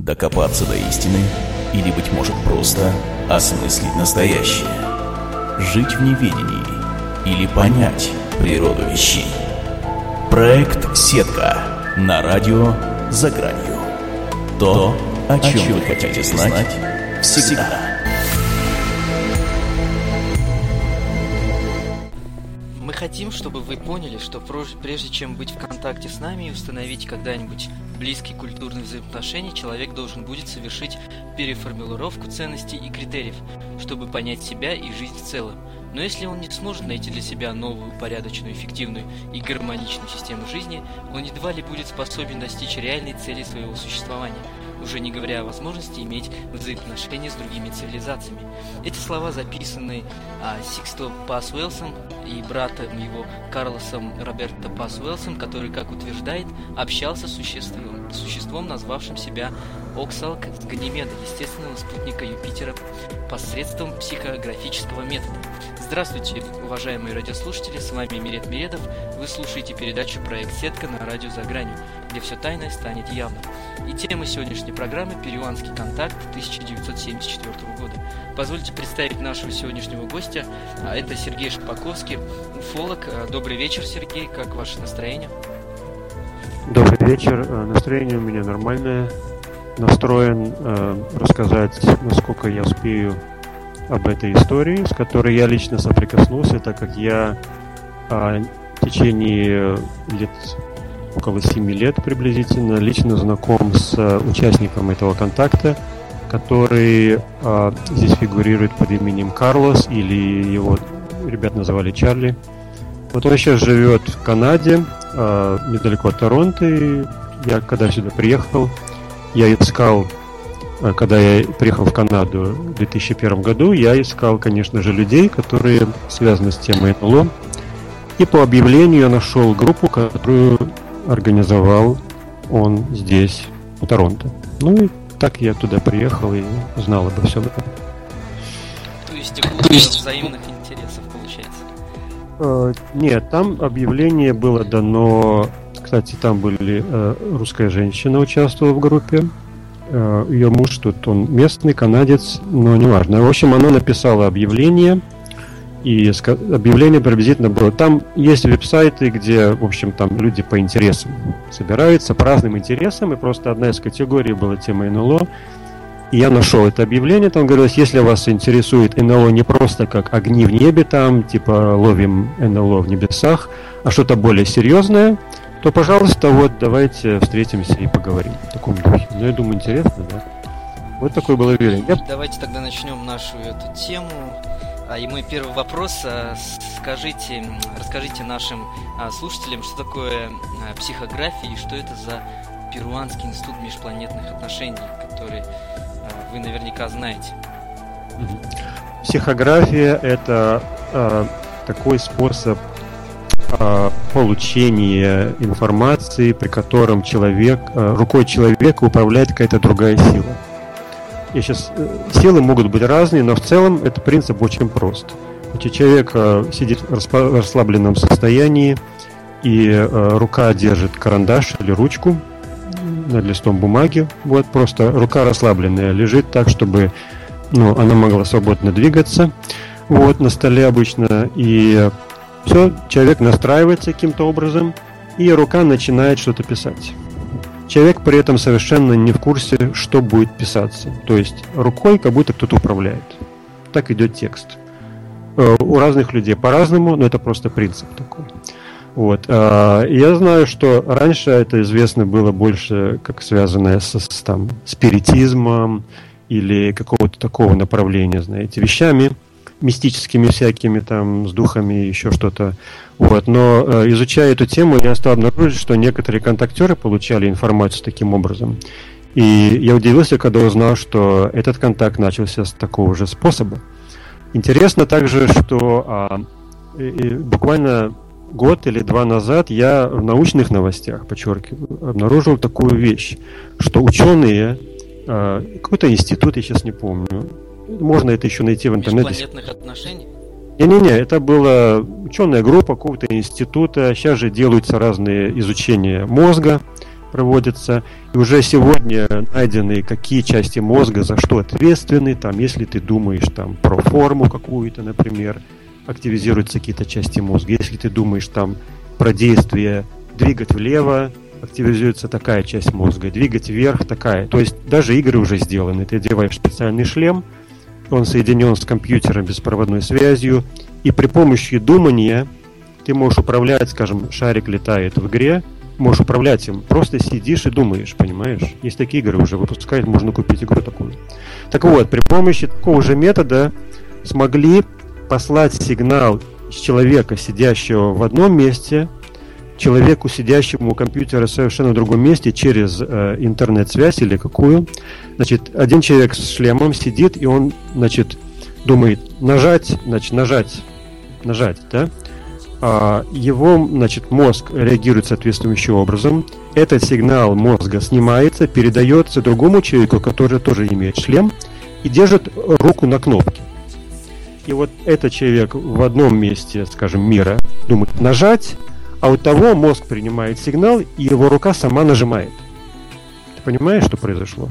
Докопаться до истины или, быть может, просто осмыслить настоящее. Жить в неведении или понять природу вещей. Проект «Сетка» на радио «За гранью». То, о чем вы хотите знать всегда. Мы хотим, чтобы вы поняли, что прежде чем быть в контакте с нами и установить когда-нибудь близкие культурные взаимоотношения, человек должен будет совершить переформулировку ценностей и критериев, чтобы понять себя и жизнь в целом. Но если он не сможет найти для себя новую, порядочную, эффективную и гармоничную систему жизни, он едва ли будет способен достичь реальной цели своего существования – уже не говоря о возможности иметь взаимоотношения с другими цивилизациями. Эти слова записаны а, Сиксто Пас Уэлсом и братом его Карлосом Роберто Пас Уэлсом, который, как утверждает, общался с существом, существом назвавшим себя Оксалк с Ганимеда, естественного спутника Юпитера, посредством психографического метода. Здравствуйте, уважаемые радиослушатели, с вами Мирет Миредов. Вы слушаете передачу «Проект Сетка» на радио «За гранью», где все тайное станет явным. И тема сегодняшней программы – «Перуанский контакт» 1974 года. Позвольте представить нашего сегодняшнего гостя. А, это Сергей Шапаковский, уфолог. А, добрый вечер, Сергей. Как ваше настроение? Добрый вечер. А, настроение у меня нормальное. Настроен рассказать, насколько я успею об этой истории, с которой я лично соприкоснулся, так как я в течение лет, около 7 лет приблизительно, лично знаком с участником этого контакта, который э, здесь фигурирует под именем Карлос, или его ребят называли Чарли. Вот он сейчас живет в Канаде, э, недалеко от Торонто, и я когда сюда приехал, я искал Э, когда я приехал в Канаду в 2001 году, я искал, конечно же, людей, которые связаны с темой НЛО. И по объявлению я нашел группу, которую организовал он здесь, в Торонто. Ну и так я туда приехал и знал обо всем этом. То есть группа взаимных интересов получается? Э, нет, там объявление было дано... Кстати, там были э, русская женщина участвовала в группе. Э, ее муж тут, он местный, канадец, но неважно. В общем, она написала объявление, и объявление приблизительно было. Там есть веб-сайты, где, в общем, там люди по интересам собираются, по разным интересам, и просто одна из категорий была тема НЛО. И я нашел это объявление, там говорилось, если вас интересует НЛО не просто как огни в небе, там, типа ловим НЛО в небесах, а что-то более серьезное – то, пожалуйста, вот давайте встретимся и поговорим в таком духе. Ну, я думаю, интересно, да? Вот такой был. Я... Давайте тогда начнем нашу эту тему. А, и мой первый вопрос. А, скажите, расскажите нашим а, слушателям, что такое психография и что это за Перуанский институт межпланетных отношений, который вы наверняка знаете. Психография – это такой способ Э, получение информации, при котором человек, э, рукой человека управляет какая-то другая сила. И сейчас э, силы могут быть разные, но в целом этот принцип очень прост. Значит, человек сидит в расслабленном состоянии, и рука держит карандаш или ручку над листом бумаги. Вот просто рука расслабленная лежит так, чтобы ну, она могла свободно двигаться. Вот на столе обычно. И все, человек настраивается каким-то образом, и рука начинает что-то писать. Человек при этом совершенно не в курсе, что будет писаться. То есть рукой как будто кто-то управляет. Так идет текст. Э, у разных людей по-разному, но это просто принцип такой. Вот. А, я знаю, что раньше это известно было больше как связанное с, с там, спиритизмом или какого-то такого направления, знаете, вещами, мистическими всякими там, с духами, еще что-то. Вот. Но э, изучая эту тему, я стал обнаружить, что некоторые контактеры получали информацию таким образом. И я удивился, когда узнал, что этот контакт начался с такого же способа. Интересно также, что а, и, и буквально год или два назад я в научных новостях, подчеркиваю, обнаружил такую вещь, что ученые, а, какой-то институт, я сейчас не помню, можно это еще найти в интернете. Межпланетных отношений? Не-не-не, это была ученая группа какого-то института. Сейчас же делаются разные изучения мозга. проводятся, и уже сегодня найдены какие части мозга за что ответственны, там, если ты думаешь там про форму какую-то, например, активизируются какие-то части мозга, если ты думаешь там про действие двигать влево, активизируется такая часть мозга, двигать вверх такая. То есть даже игры уже сделаны. Ты одеваешь специальный шлем, он соединен с компьютером беспроводной связью, и при помощи думания ты можешь управлять, скажем, шарик летает в игре, можешь управлять им. Просто сидишь и думаешь, понимаешь? Есть такие игры уже выпускают, можно купить игру такую. Так вот, при помощи такого же метода смогли послать сигнал с человека, сидящего в одном месте, человеку, сидящему у компьютера в совершенно другом месте через э, интернет-связь или какую. Значит, один человек с шлемом сидит, и он, значит, думает нажать, значит, нажать, нажать, да? А его, значит, мозг реагирует соответствующим образом. Этот сигнал мозга снимается, передается другому человеку, который тоже имеет шлем, и держит руку на кнопке. И вот этот человек в одном месте, скажем, мира думает нажать, а у того мозг принимает сигнал, и его рука сама нажимает. Ты понимаешь, что произошло?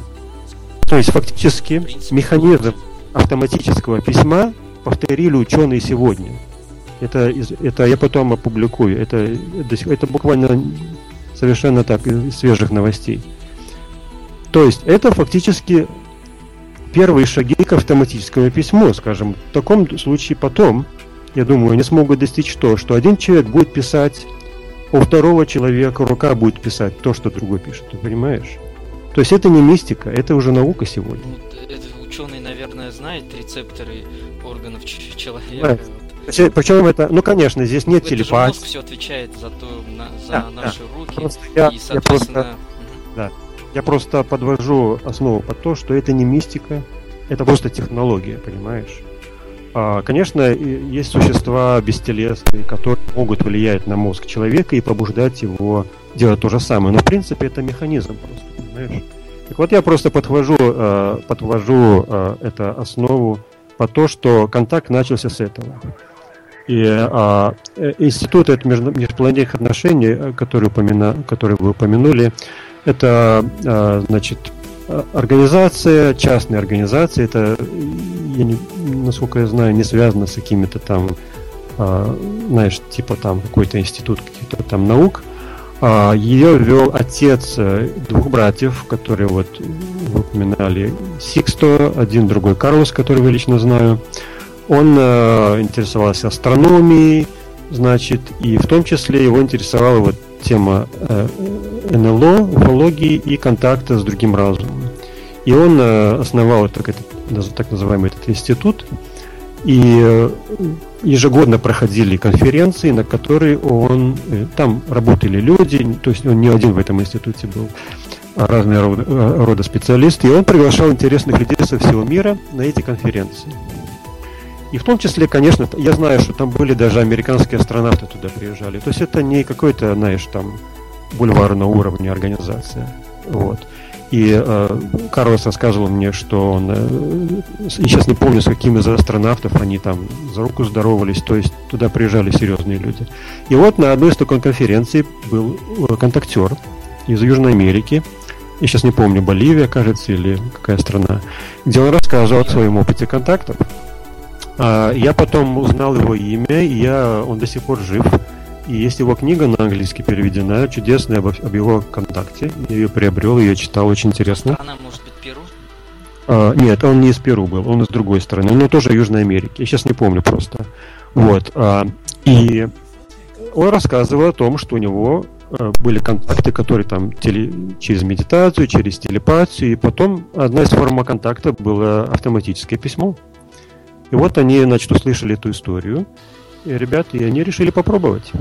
То есть фактически механизм автоматического письма повторили ученые сегодня. Это, это я потом опубликую. Это, это буквально совершенно так из свежих новостей. То есть это фактически первые шаги к автоматическому письму, скажем. В таком случае потом, я думаю, они смогут достичь то, что один человек будет писать у второго человека рука будет писать то, что другой пишет, ты понимаешь? То есть это не мистика, это уже наука сегодня. Ну, это ученый, наверное, знает рецепторы органов человека. Да. Причем это, ну конечно, здесь нет это телепатии. Мозг все отвечает за то, на, за да, наши да. руки. Просто я, и, я просто, да, я просто подвожу основу под то, что это не мистика, это просто технология, понимаешь? А, конечно, есть существа бестелесные, которые могут влиять на мозг человека и побуждать его делать то же самое. Но в принципе это механизм просто, понимаешь? Так вот я просто подвожу, а, подвожу а, это основу по то, что контакт начался с этого. И а, э, институт это межпланетных отношений, который, упомина, который вы упомянули, это значит организация, частная организация, это, я не, насколько я знаю, не связано с какими-то там, а, знаешь, типа там какой-то институт каких-то там наук. А, ее вел отец э, двух братьев, которые вот вы упоминали, Сиксто, один другой Карлос, который я лично знаю. Он э, интересовался астрономией, значит, и в том числе его интересовала вот тема э, НЛО, уфологии и контакта с другим разумом. И он э, основал так, этот, так называемый этот институт, и э, ежегодно проходили конференции, на которые он... Там работали люди, то есть он не один в этом институте был, а разные рода, рода специалисты, и он приглашал интересных людей со всего мира на эти конференции. И в том числе, конечно, я знаю, что там были даже американские астронавты туда приезжали. То есть это не какой-то, знаешь, там бульварного уровня организация. Вот. И э, Карлос рассказывал мне, что он, э, сейчас не помню, с какими из астронавтов они там за руку здоровались, то есть туда приезжали серьезные люди. И вот на одной из такой конференций был э, контактер из Южной Америки, я сейчас не помню, Боливия, кажется, или какая страна, где он рассказывал о своем опыте контактов. А, я потом узнал его имя, и я, он до сих пор жив. И есть его книга на английский переведена, чудесная об, об его контакте. Я ее приобрел, ее читал, очень интересно. Она может быть Перу? А, нет, он не из Перу был, он из другой страны, но тоже Южной Америки. Я сейчас не помню просто. Вот. А, и он рассказывал о том, что у него а, были контакты, которые там теле, через медитацию, через телепатию, и потом одна из форм контакта было автоматическое письмо. И вот они, значит, услышали эту историю, и ребята, и они решили попробовать.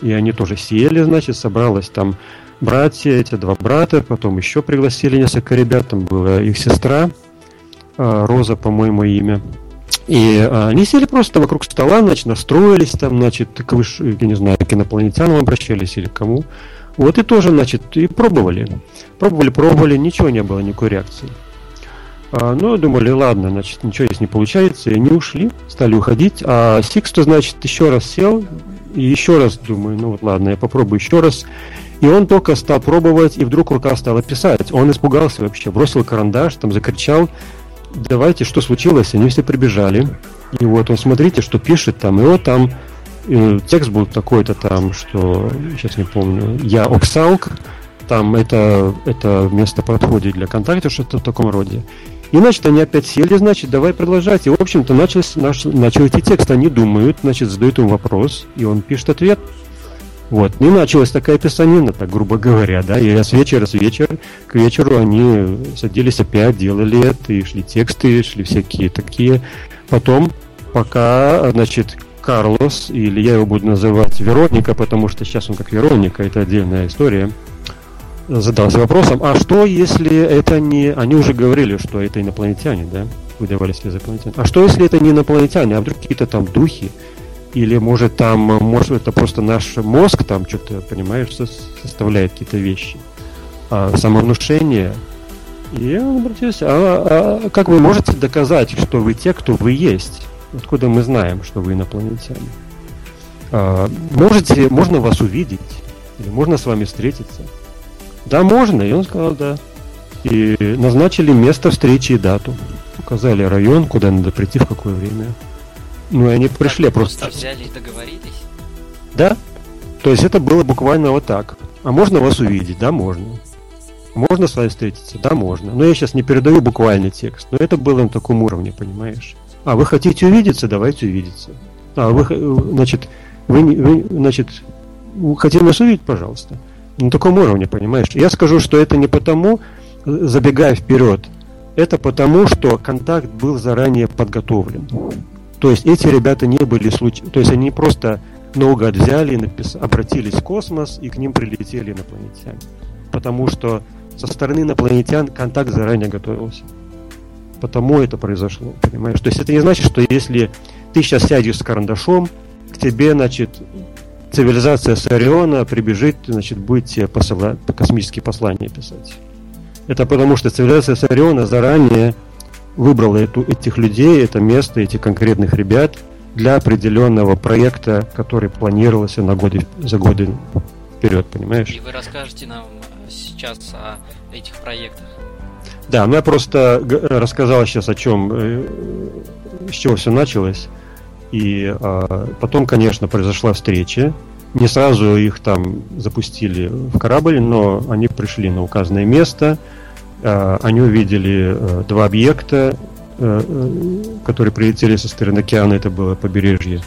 И они тоже сели, значит, собралось там братья, эти два брата, потом еще пригласили несколько ребят, там была их сестра, а, Роза, по-моему, имя. И а, они сели просто вокруг стола, значит, настроились там, значит, к выш... я не знаю, к инопланетянам обращались или к кому. Вот и тоже, значит, и пробовали. Пробовали, пробовали, ничего не было, никакой реакции. А, ну, думали, ладно, значит, ничего здесь не получается, и они ушли, стали уходить. А Сиксто, значит, еще раз сел, и еще раз думаю, ну вот ладно, я попробую еще раз. И он только стал пробовать, и вдруг рука стала писать. Он испугался вообще, бросил карандаш, там закричал, давайте, что случилось? Они все прибежали. И вот он, смотрите, что пишет там. И вот там и текст был такой-то там, что, сейчас не помню, я Оксалк, там это, это место подходит для контакта, что-то в таком роде. И, значит, они опять сели, значит, давай продолжать. И, в общем-то, начал, начал идти текст. Они думают, значит, задают ему вопрос, и он пишет ответ. Вот. И началась такая писанина, так грубо говоря, да, и с вечера, с вечера, к вечеру они садились опять, делали это, и шли тексты, шли всякие такие. Потом, пока, значит, Карлос, или я его буду называть Вероника, потому что сейчас он как Вероника, это отдельная история, задался вопросом, а что если это не... Они уже говорили, что это инопланетяне, да, выдавались из инопланетян. А что если это не инопланетяне, а вдруг какие-то там духи, или может там, может это просто наш мозг там что-то, понимаешь, составляет какие-то вещи. А, самовнушение. И он обратился, а, а как вы можете доказать, что вы те, кто вы есть? Откуда мы знаем, что вы инопланетяне? А, можете, можно вас увидеть? Или можно с вами встретиться? Да, можно. И он сказал, да. И назначили место встречи и дату. Указали район, куда надо прийти, в какое время. Ну, и они так пришли просто. Просто взяли и договорились? Да. То есть это было буквально вот так. А можно вас увидеть? Да, можно. Можно с вами встретиться? Да, можно. Но я сейчас не передаю буквальный текст. Но это было на таком уровне, понимаешь? А вы хотите увидеться? Давайте увидеться. А вы, значит, вы, вы значит, хотите нас увидеть, пожалуйста. На таком уровне, понимаешь? Я скажу, что это не потому, забегая вперед, это потому, что контакт был заранее подготовлен. То есть эти ребята не были случай, то есть они просто наугад взяли, напис... обратились в космос и к ним прилетели инопланетяне. Потому что со стороны инопланетян контакт заранее готовился. Потому это произошло, понимаешь? То есть это не значит, что если ты сейчас сядешь с карандашом, к тебе, значит, цивилизация Сариона прибежит, значит, будет тебе посыла... космические послания писать. Это потому, что цивилизация Сариона заранее выбрала эту, этих людей, это место, этих конкретных ребят для определенного проекта, который планировался на годы, за годы вперед, понимаешь? И вы расскажете нам э, сейчас о этих проектах. Да, ну я просто рассказал сейчас о чем, э, с чего все началось. И а, потом, конечно, произошла встреча. Не сразу их там запустили в корабль, но они пришли на указанное место – Э, они увидели э, два объекта, э, которые прилетели со стороны океана, это было побережье,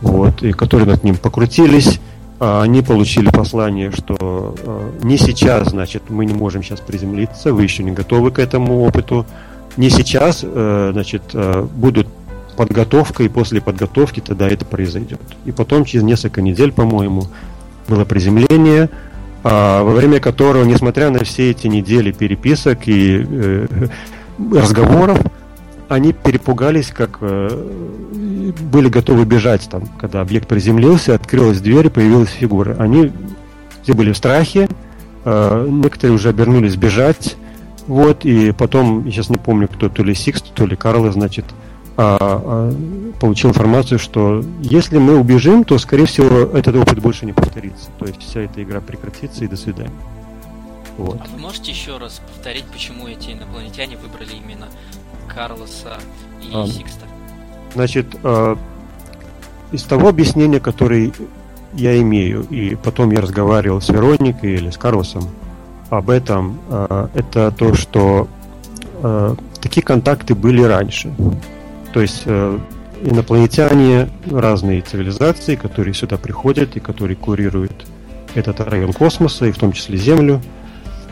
вот, и которые над ним покрутились. А они получили послание, что не сейчас, значит, мы не можем сейчас приземлиться, вы еще не готовы к этому опыту. Не сейчас, значит, будут подготовка, и после подготовки тогда это произойдет. И потом, через несколько недель, по-моему, было приземление – а, во время которого, несмотря на все эти недели переписок и э, разговоров, они перепугались, как э, были готовы бежать там, когда объект приземлился, открылась дверь, появилась фигура. Они все были в страхе, э, некоторые уже обернулись бежать, вот, и потом, сейчас не помню, кто, то ли Сикст, то ли Карл, значит, а, получил информацию, что если мы убежим, то, скорее всего, этот опыт больше не повторится. То есть вся эта игра прекратится и до свидания. Вот. А вы можете еще раз повторить, почему эти инопланетяне выбрали именно Карлоса и а, Сикста? Значит, э, из того объяснения, которое я имею, и потом я разговаривал с Вероникой или с Карлосом об этом, э, это то, что э, такие контакты были раньше. То есть э, инопланетяне, разные цивилизации, которые сюда приходят и которые курируют этот район космоса, и в том числе Землю,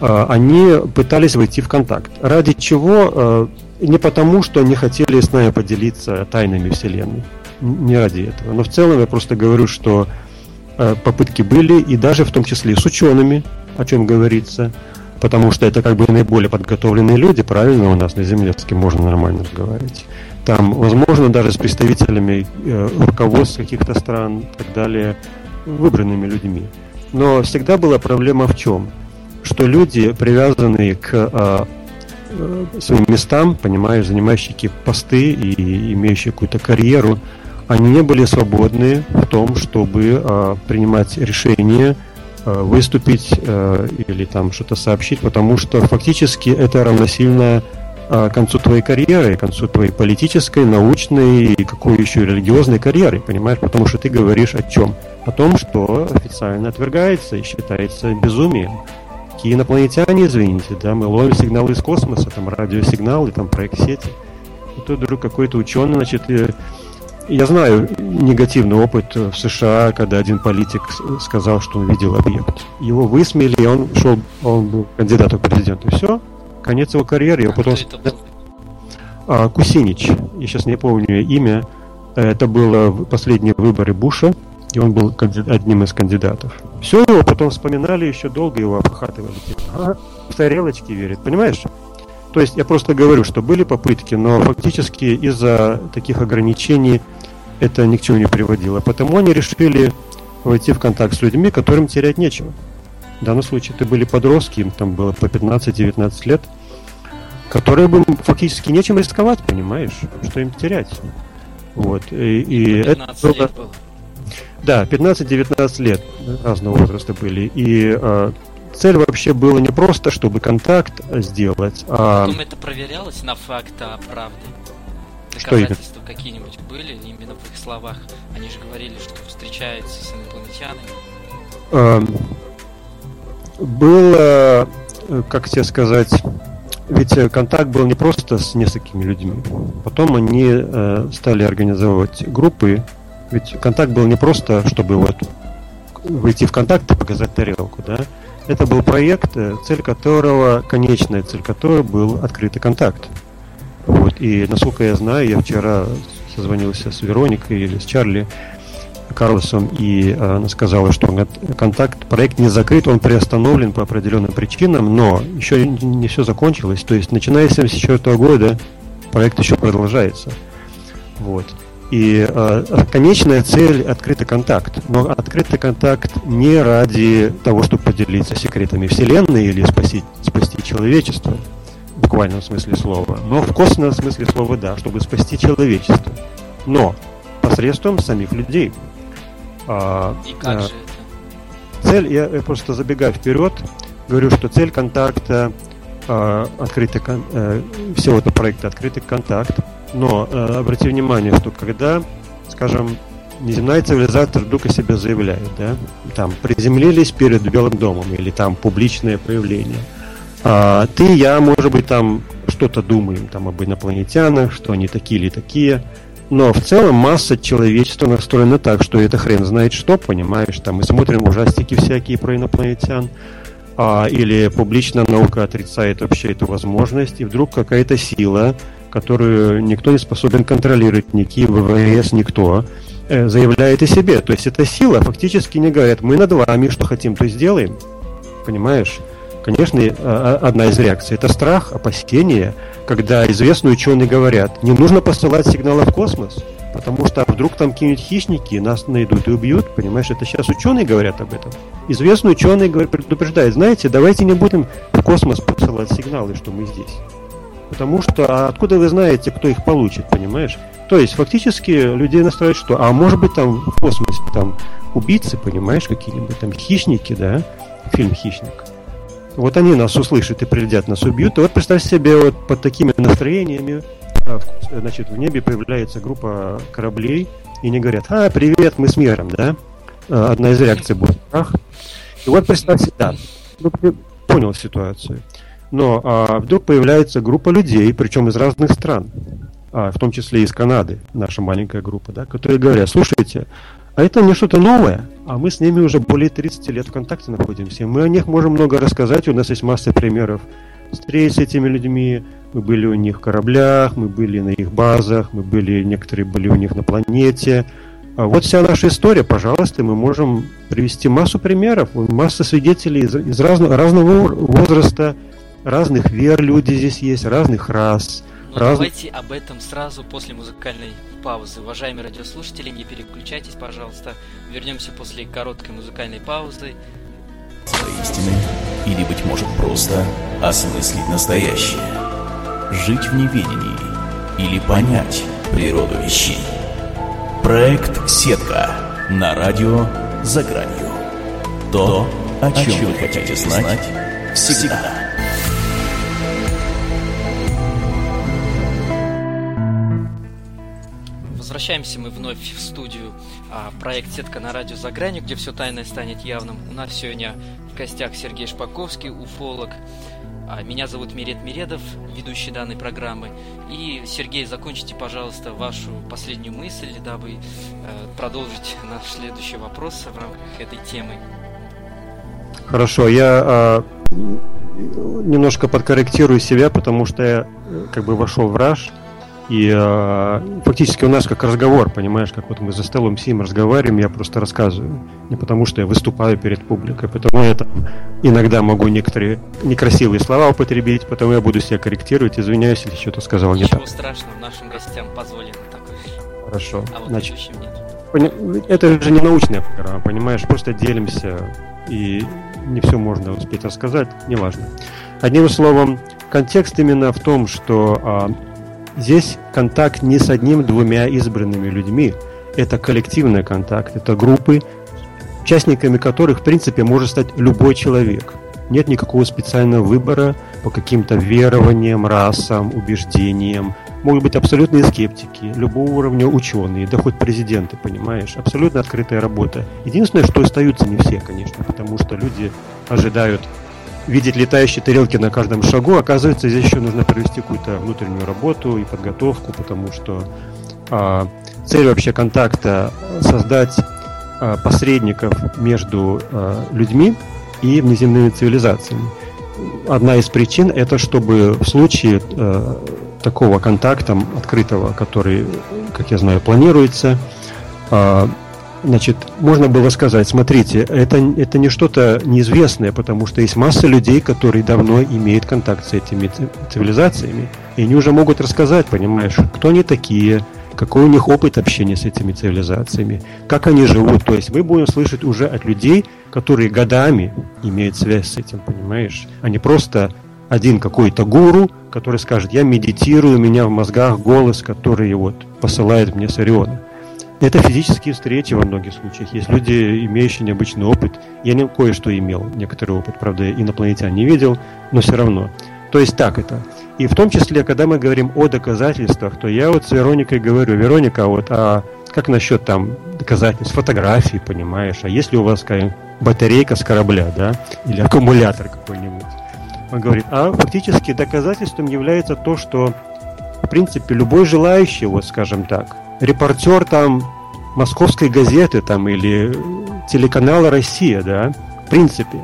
э, они пытались войти в контакт. Ради чего? Э, не потому, что они хотели с нами поделиться тайнами Вселенной. Не ради этого. Но в целом я просто говорю, что попытки были, и даже в том числе с учеными, о чем говорится, потому что это как бы наиболее подготовленные люди, правильно, у нас на Земле, с кем можно нормально разговаривать там, возможно, даже с представителями э, руководств каких-то стран и так далее, выбранными людьми. Но всегда была проблема в чем? Что люди, привязанные к э, э, своим местам, понимаешь, занимающие какие посты и имеющие какую-то карьеру, они не были свободны в том, чтобы э, принимать решения выступить или там что-то сообщить, потому что фактически это равносильно к концу твоей карьеры, концу твоей политической, научной и какой еще религиозной карьеры, понимаешь? Потому что ты говоришь о чем? О том, что официально отвергается и считается безумием. Какие инопланетяне, извините, да, мы ловим сигналы из космоса, там радиосигналы, там проект сети. И тут вдруг какой-то ученый, значит, я знаю негативный опыт в США, когда один политик сказал, что он видел объект. Его высмеяли, и он шел, он был кандидатом в президенты. Все, конец его карьеры. Его потом... А, Кусинич, я сейчас не помню имя. Это было последние выборы Буша, и он был одним из кандидатов. Все его потом вспоминали, еще долго его обхатывали. Типа, а, в тарелочки верит, понимаешь? То есть я просто говорю, что были попытки, но фактически из-за таких ограничений это ни к чему не приводило. Потому они решили войти в контакт с людьми, которым терять нечего. В данном случае это были подростки, им там было по 15-19 лет, которые бы фактически нечем рисковать, понимаешь, что им терять. Вот. И, и это было... было. Да, 15-19 лет разного возраста были. И э, цель вообще была не просто, чтобы контакт сделать, а... Потом это проверялось на факт правды? Доказательства какие-нибудь были именно в их словах? Они же говорили, что встречаются с инопланетянами. Эм, было, как тебе сказать, ведь контакт был не просто с несколькими людьми. Потом они э, стали организовывать группы. Ведь контакт был не просто, чтобы вот выйти в контакт и показать тарелку, да. Это был проект, э, цель которого, конечная цель которого был открытый контакт. Вот. И насколько я знаю, я вчера созвонился с Вероникой или с Чарли Карлосом, и она сказала, что контакт, проект не закрыт, он приостановлен по определенным причинам, но еще не все закончилось. То есть, начиная с 1974 года, проект еще продолжается. Вот. И э, конечная цель – открытый контакт. Но открытый контакт не ради того, чтобы поделиться секретами Вселенной или спасти, спасти человечество, в буквальном смысле слова. Но в косвенном смысле слова – да, чтобы спасти человечество. Но посредством самих людей. А, И как а, же это? Цель, я, я просто забегаю вперед, говорю, что цель контакта а, открытый, а, всего этого проекта «Открытый контакт» Но э, обрати внимание, что когда, скажем, неземная цивилизация вдруг о себе заявляет, да, там приземлились перед Белым домом или там публичное проявление, а ты, я, может быть, там что-то думаем там об инопланетянах, что они такие или такие, но в целом масса человечества настроена так, что это хрен знает что, понимаешь, там мы смотрим ужастики всякие про инопланетян, а, или публично наука отрицает вообще эту возможность, и вдруг какая-то сила которую никто не способен контролировать, ни ВВС, никто, э, заявляет о себе. То есть эта сила фактически не говорит, мы над вами, что хотим, то сделаем. Понимаешь? Конечно, э, одна из реакций – это страх, опасение, когда известные ученые говорят, не нужно посылать сигналы в космос, потому что вдруг там какие-нибудь хищники нас найдут и убьют, понимаешь, это сейчас ученые говорят об этом. Известные ученые предупреждают, знаете, давайте не будем в космос посылать сигналы, что мы здесь. Потому что а откуда вы знаете, кто их получит, понимаешь? То есть фактически людей настраивают, что, а может быть там в космосе там убийцы, понимаешь, какие-нибудь там хищники, да, фильм «Хищник». Вот они нас услышат и прилетят, нас убьют. И вот представь себе вот под такими настроениями, а, значит, в небе появляется группа кораблей, и они говорят, а, привет, мы с миром, да? А, одна из реакций будет страх. И вот представь себе, да, ну, понял ситуацию. Но а, вдруг появляется группа людей, причем из разных стран, а, в том числе из Канады, наша маленькая группа, да, которые говорят, слушайте, а это не что-то новое, а мы с ними уже более 30 лет в контакте находимся. Мы о них можем много рассказать, у нас есть масса примеров встреч с этими людьми, мы были у них в кораблях, мы были на их базах, мы были, некоторые были у них на планете. А вот вся наша история, пожалуйста, мы можем привести массу примеров, масса свидетелей из, из разного, разного возраста, разных вер люди здесь есть, разных рас. Но раз... давайте об этом сразу после музыкальной паузы. Уважаемые радиослушатели, не переключайтесь, пожалуйста. Вернемся после короткой музыкальной паузы. Истины или, быть может, просто осмыслить настоящее. Жить в неведении или понять природу вещей. Проект «Сетка» на радио «За гранью». То, о чем вы хотите знать всегда. Возвращаемся мы вновь в студию а, проект «Сетка на радио за гранью», где все тайное станет явным. У нас сегодня в гостях Сергей Шпаковский, уфолог. А, меня зовут Мирет Миредов, ведущий данной программы. И, Сергей, закончите, пожалуйста, вашу последнюю мысль, дабы э, продолжить наш следующий вопрос в рамках этой темы. Хорошо, я э, немножко подкорректирую себя, потому что я э, как бы вошел в раж. И э, фактически у нас как разговор, понимаешь, как вот мы за столом сидим, разговариваем, я просто рассказываю. Не потому что я выступаю перед публикой, потому я там иногда могу некоторые некрасивые слова употребить, потому я буду себя корректировать, извиняюсь, если что-то сказал Ничего не так. Ничего страшного, нашим гостям позволено такое. Хорошо. А вот Значит, нет. Это же не научная программа, понимаешь, просто делимся, и не все можно успеть рассказать, неважно. Одним словом, контекст именно в том, что а, Здесь контакт не с одним-двумя избранными людьми, это коллективный контакт, это группы, участниками которых, в принципе, может стать любой человек. Нет никакого специального выбора по каким-то верованиям, расам, убеждениям. Могут быть абсолютные скептики, любого уровня ученые, да хоть президенты, понимаешь. Абсолютно открытая работа. Единственное, что остаются не все, конечно, потому что люди ожидают видеть летающие тарелки на каждом шагу, оказывается, здесь еще нужно провести какую-то внутреннюю работу и подготовку, потому что а, цель вообще контакта создать а, посредников между а, людьми и внеземными цивилизациями. Одна из причин это чтобы в случае а, такого контакта открытого, который, как я знаю, планируется, а, Значит, можно было сказать, смотрите, это, это не что-то неизвестное, потому что есть масса людей, которые давно имеют контакт с этими цивилизациями, и они уже могут рассказать, понимаешь, кто они такие, какой у них опыт общения с этими цивилизациями, как они живут. То есть мы будем слышать уже от людей, которые годами имеют связь с этим, понимаешь, а не просто один какой-то гуру, который скажет, я медитирую, у меня в мозгах голос, который вот посылает мне с Ориона. Это физические встречи во многих случаях. Есть люди, имеющие необычный опыт. Я не кое-что имел, некоторый опыт, правда, инопланетян не видел, но все равно. То есть так это. И в том числе, когда мы говорим о доказательствах, то я вот с Вероникой говорю, Вероника, вот, а как насчет там доказательств, фотографий, понимаешь, а если у вас какая батарейка с корабля, да, или аккумулятор какой-нибудь? Он говорит, а фактически доказательством является то, что, в принципе, любой желающий, вот скажем так, репортер там московской газеты там или телеканала «Россия», да, в принципе,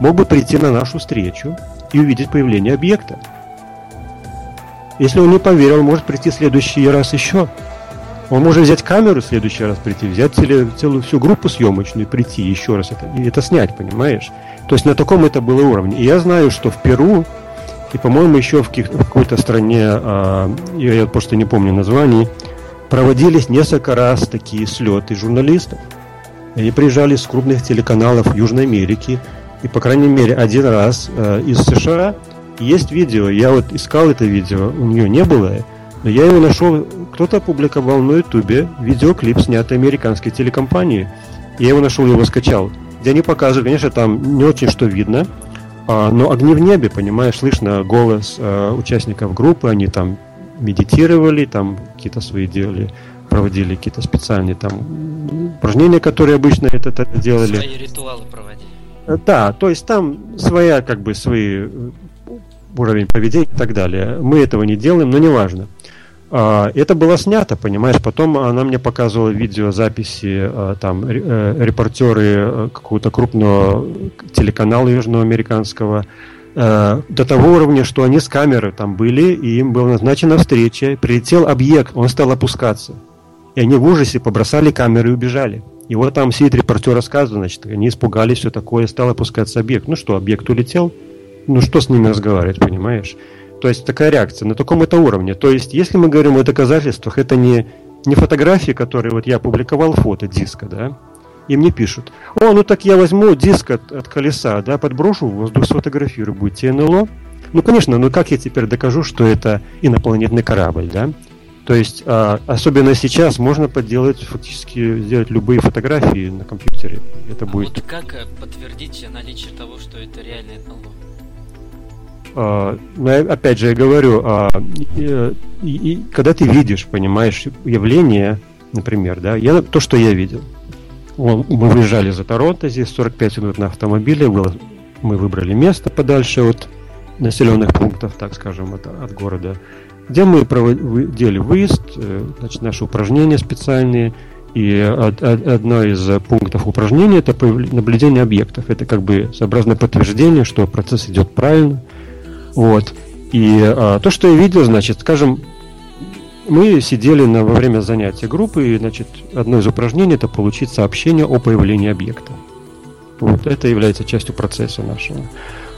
мог бы прийти на нашу встречу и увидеть появление объекта. Если он не поверил, может прийти в следующий раз еще. Он может взять камеру в следующий раз прийти, взять целую, целую всю группу съемочную, прийти еще раз это, и это снять, понимаешь? То есть на таком это было уровне. И я знаю, что в Перу и, по-моему, еще в, в какой-то стране, а, я просто не помню названий, проводились несколько раз такие слеты журналистов. Они приезжали с крупных телеканалов Южной Америки, и, по крайней мере, один раз э, из США есть видео. Я вот искал это видео, у нее не было, но я его нашел, кто-то опубликовал на Ютубе видеоклип, снятый американской телекомпанией. Я его нашел, его скачал. Где они показывают, конечно, там не очень что видно, а, но огни в небе, понимаешь, слышно голос а, участников группы, они там медитировали, там какие-то свои делали, проводили какие-то специальные там упражнения, которые обычно это, это делали. Свои ритуалы проводили. Э, да, то есть там своя, как бы, свои э, уровень поведения и так далее. Мы этого не делаем, но неважно. А, это было снято, понимаешь, потом она мне показывала видеозаписи, а, там, э, репортеры какого-то крупного телеканала южноамериканского, Э, до того уровня, что они с камеры там были, и им была назначена встреча, прилетел объект, он стал опускаться. И они в ужасе побросали камеры и убежали. И вот там сидит репортер рассказывает, значит, они испугались, все такое, стал опускаться объект. Ну что, объект улетел? Ну что с ними разговаривать, понимаешь? То есть такая реакция на таком это уровне. То есть, если мы говорим о доказательствах, это не, не фотографии, которые вот я публиковал фото диска, да, и мне пишут, о, ну так я возьму диск от, от колеса, да, подброшу в воздух, сфотографирую, будет НЛО. Ну, конечно, ну как я теперь докажу, что это инопланетный корабль, да? То есть, а, особенно сейчас, можно подделать, фактически сделать любые фотографии на компьютере. Это а будет... вот как э, подтвердить наличие того, что это реальное НЛО? А, ну, опять же, я говорю, а, и, и, и, когда ты видишь, понимаешь, явление, например, да, я, то, что я видел. Он, мы выезжали за Торонто, здесь 45 минут на автомобиле, было, мы выбрали место подальше от населенных пунктов, так скажем, от, от города где мы делали выезд, э, значит, наши упражнения специальные, и одно из пунктов упражнения это наблюдение объектов. Это как бы сообразное подтверждение, что процесс идет правильно. Вот. И а, то, что я видел, значит, скажем, мы сидели на, во время занятия группы, и, значит, одно из упражнений это получить сообщение о появлении объекта. Вот. Это является частью процесса нашего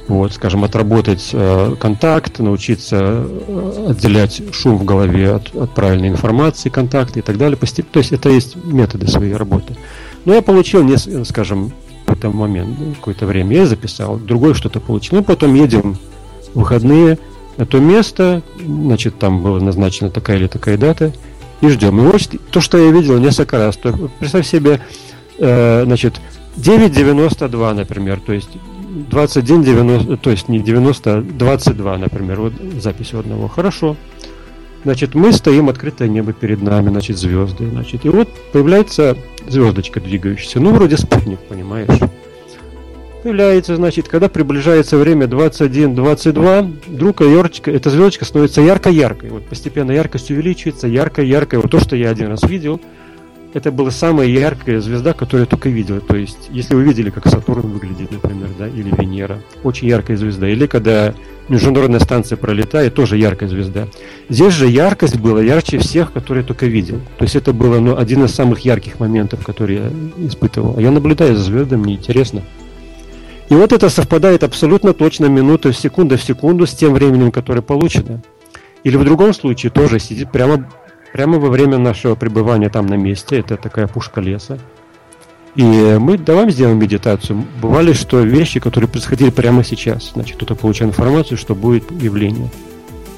вот, скажем, отработать э, контакт, научиться э, отделять шум в голове от, от правильной информации, контакты и так далее. То есть это есть методы своей работы. Но я получил, не, скажем, в какой-то момент, ну, какое-то время я записал, другой что-то получил. Ну, потом едем в выходные на то место, значит, там была назначена такая или такая дата, и ждем. И вот то, что я видел несколько раз, то представь себе, э, значит, 9.92, например, то есть 21, 90, то есть не 90, а 22, например, вот запись одного. Хорошо. Значит, мы стоим, открытое небо перед нами, значит, звезды, значит. И вот появляется звездочка двигающаяся. Ну, вроде спутник, понимаешь. Появляется, значит, когда приближается время 21-22, вдруг ярчика, эта звездочка становится ярко-яркой. Вот постепенно яркость увеличивается, ярко-яркой. Вот то, что я один раз видел – это была самая яркая звезда, которую я только видел. То есть, если вы видели, как Сатурн выглядит, например, да, или Венера, очень яркая звезда. Или когда международная станция пролетает, тоже яркая звезда. Здесь же яркость была ярче всех, которые я только видел. То есть это было ну, один из самых ярких моментов, которые я испытывал. А я наблюдаю за звездами, мне интересно. И вот это совпадает абсолютно точно минута в секунду в секунду с тем временем, которое получено. Или в другом случае тоже сидит прямо прямо во время нашего пребывания там на месте, это такая пушка леса. И мы давай сделаем медитацию. Бывали, что вещи, которые происходили прямо сейчас. Значит, кто-то получает информацию, что будет явление.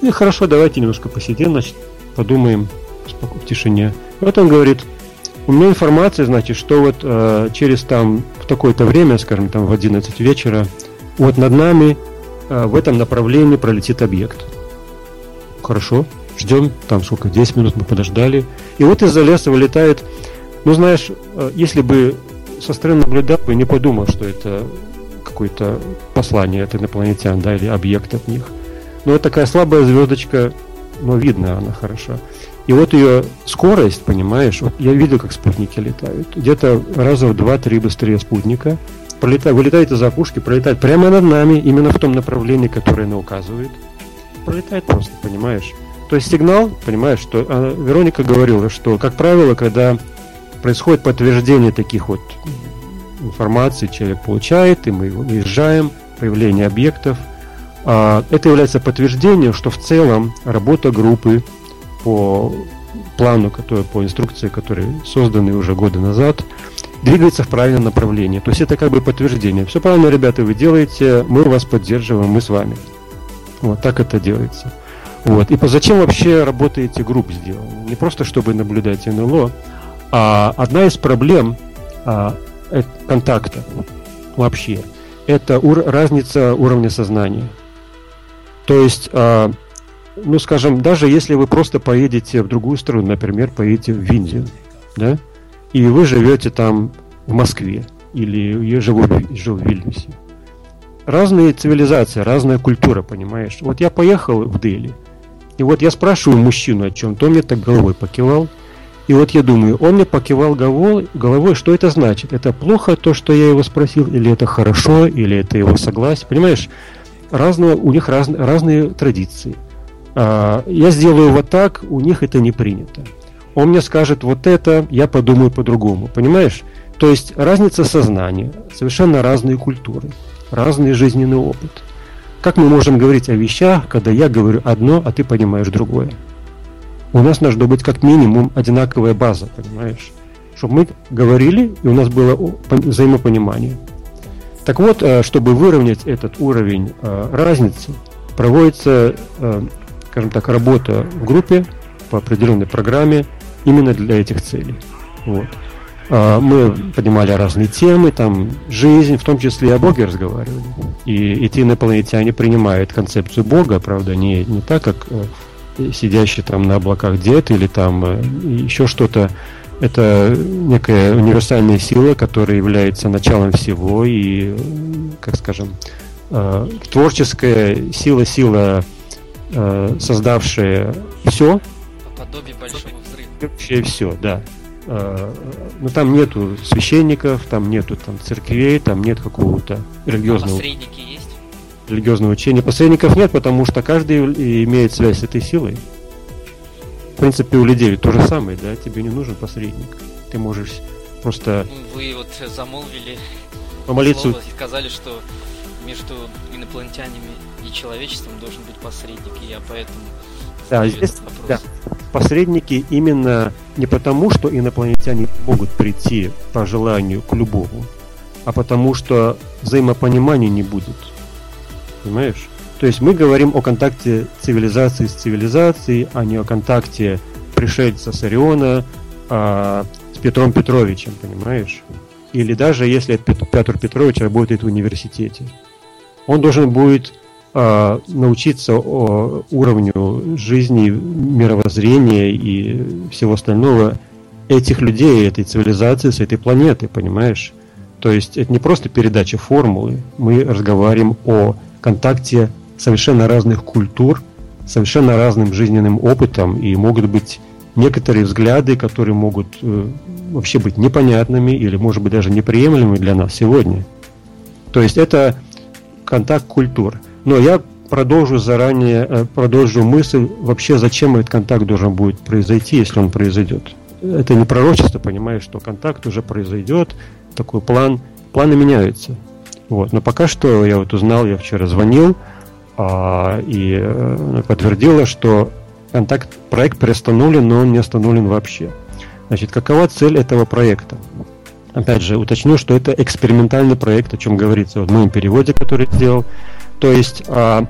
И хорошо, давайте немножко посидим, значит, подумаем в тишине. Вот он говорит, у меня информация, значит, что вот э, через там в такое-то время, скажем, там в 11 вечера, вот над нами э, в этом направлении пролетит объект. Хорошо ждем, там сколько, 10 минут мы подождали. И вот из-за леса вылетает, ну знаешь, э, если бы со стороны наблюдал бы, не подумал, что это какое-то послание от инопланетян, да, или объект от них. Но вот такая слабая звездочка, но видно она хорошо. И вот ее скорость, понимаешь, вот я видел, как спутники летают. Где-то раза в два-три быстрее спутника. Пролетает, вылетает из опушки, пролетает прямо над нами, именно в том направлении, которое она указывает. Пролетает просто, понимаешь? То есть сигнал, понимаешь, что а, Вероника говорила, что, как правило, когда происходит подтверждение таких вот информаций, человек получает, и мы выезжаем, появление объектов, а, это является подтверждением, что в целом работа группы по плану, который, по инструкции, которые созданы уже годы назад, двигается в правильном направлении. То есть это как бы подтверждение. Все правильно, ребята, вы делаете, мы вас поддерживаем, мы с вами. Вот так это делается. Вот. И зачем вообще работы эти группы сделаны? Не просто чтобы наблюдать НЛО, а одна из проблем а, контакта вообще это ур- разница уровня сознания. То есть, а, ну скажем, даже если вы просто поедете в другую страну, например, поедете в Индию, да, и вы живете там в Москве, или я живу, живу в Вильнюсе. Разные цивилизации, разная культура, понимаешь? Вот я поехал в Дели – и вот я спрашиваю мужчину о чем-то, он мне так головой покивал. И вот я думаю, он мне покивал головой, головой, что это значит? Это плохо то, что я его спросил, или это хорошо, или это его согласие? Понимаешь, разные, у них раз, разные традиции. А, я сделаю вот так, у них это не принято. Он мне скажет вот это, я подумаю по-другому. Понимаешь? То есть разница сознания, совершенно разные культуры, разный жизненный опыт. Как мы можем говорить о вещах, когда я говорю одно, а ты понимаешь другое? У нас должно быть как минимум одинаковая база, понимаешь? Чтобы мы говорили, и у нас было взаимопонимание. Так вот, э, чтобы выровнять этот уровень э, разницы, проводится, э, скажем так, работа в группе, по определенной программе именно для этих целей. Вот. А, мы поднимали разные темы, там жизнь, в том числе и о Боге разговаривали. И эти инопланетяне принимают концепцию Бога, правда, не, не так, как э, сидящий там на облаках дед или там э, еще что-то. Это некая универсальная сила, которая является началом всего и, как скажем, э, творческая сила, сила, создавшая все. Подобие большого взрыва. Вообще все, да. Э, но там нету священников, там нету там церквей, там нет какого-то религиозного... А посредники есть? Религиозного учения. Посредников нет, потому что каждый имеет связь с этой силой. В принципе, у людей то же самое, да, тебе не нужен посредник. Ты можешь просто... Вы вот замолвили помолиться... слово и сказали, что между инопланетянами человечеством должен быть посредник, и я поэтому да, здесь, да, посредники именно не потому, что инопланетяне могут прийти по желанию к любому, а потому что взаимопонимания не будет. Понимаешь? То есть мы говорим о контакте цивилизации с цивилизацией, а не о контакте пришельца с Ориона а, с Петром Петровичем, понимаешь? Или даже если Петр Петрович работает в университете. Он должен будет научиться о уровню жизни, мировоззрения и всего остального этих людей, этой цивилизации, с этой планеты, понимаешь? То есть это не просто передача формулы, мы разговариваем о контакте совершенно разных культур, совершенно разным жизненным опытом, и могут быть некоторые взгляды, которые могут э, вообще быть непонятными или, может быть, даже неприемлемыми для нас сегодня. То есть это контакт культур. Но я продолжу заранее, э, продолжу мысль, вообще зачем этот контакт должен будет произойти, если он произойдет. Это не пророчество, понимаешь, что контакт уже произойдет, такой план, планы меняются. Вот. Но пока что я вот узнал, я вчера звонил, а, и э, подтвердила, что контакт, проект приостановлен, но он не остановлен вообще. Значит, какова цель этого проекта? Опять же, уточню, что это экспериментальный проект, о чем говорится в моем переводе, который сделал. То есть а,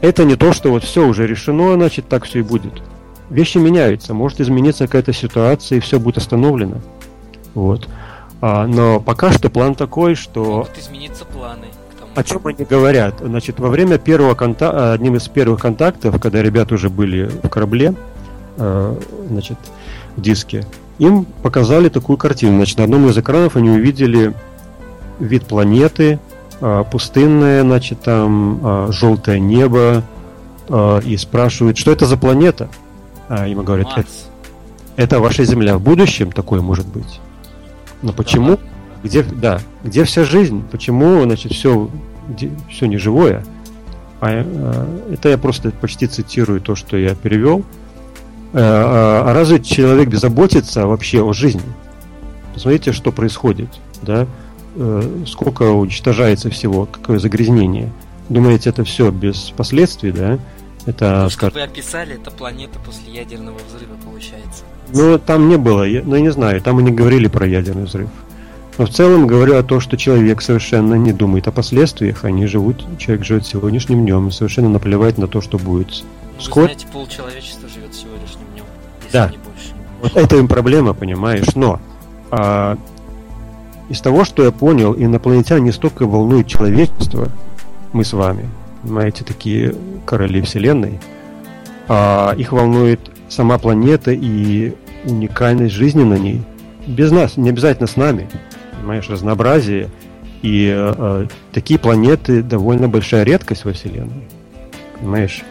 это не то, что вот все уже решено, значит так все и будет. Вещи меняются, может измениться какая-то ситуация и все будет остановлено. Вот. А, но пока что план такой, что... Могут измениться планы. О чем они говорят? Значит, во время первого контакта, одним из первых контактов, когда ребята уже были в корабле, э, значит, в диске, им показали такую картину. Значит, на одном из экранов они увидели вид планеты, а, пустынное, значит, там а, желтое небо, а, и спрашивают, что это за планета? А ему говорят, это, это ваша Земля в будущем такое может быть. Но почему? Да. Где, да, где вся жизнь? Почему, значит, все, все неживое? А, а, это я просто почти цитирую то, что я перевел. А, а разве человек беззаботится вообще о жизни? Посмотрите, что происходит, да? Э, сколько уничтожается всего, какое загрязнение. Думаете, это все без последствий, да? Это, То, что вы описали, это планета после ядерного взрыва, получается. Ну, там не было, ну, я не знаю, там они говорили про ядерный взрыв. Но в целом говорю о том, что человек совершенно не думает о последствиях, они живут, человек живет сегодняшним днем, совершенно наплевать на то, что будет ну. Вы знаете, пол человечества живет сегодняшним днем, если да. не больше. Вот это им проблема, понимаешь, но а, из того, что я понял, инопланетяне не столько волнуют человечество, мы с вами, понимаете, такие короли Вселенной, а их волнует сама планета и уникальность жизни на ней. Без нас, не обязательно с нами, понимаешь, разнообразие. И э, э такие планеты довольно большая редкость во Вселенной. Понимаешь?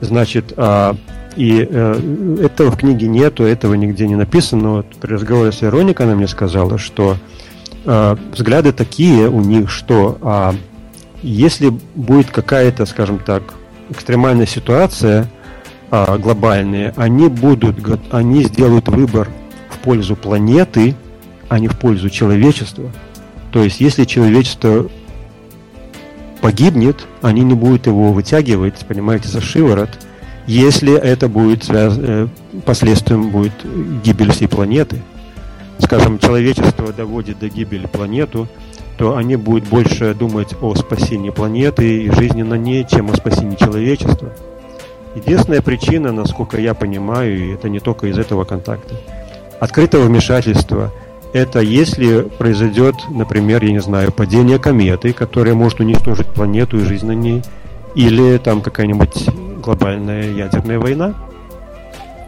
Значит, э, и э, этого в книге нету, этого нигде не написано. Но вот при разговоре с Вероникой она мне сказала, что взгляды такие у них, что э, если будет какая-то, скажем так, экстремальная ситуация э, глобальная, они будут, они сделают выбор в пользу планеты, а не в пользу человечества. То есть, если человечество погибнет, они не будут его вытягивать, понимаете, за шиворот, если это будет связ... Э, последствием будет гибель всей планеты скажем, человечество доводит до гибели планету, то они будут больше думать о спасении планеты и жизни на ней, чем о спасении человечества. Единственная причина, насколько я понимаю, и это не только из этого контакта, открытого вмешательства – это если произойдет, например, я не знаю, падение кометы, которая может уничтожить планету и жизнь на ней, или там какая-нибудь глобальная ядерная война.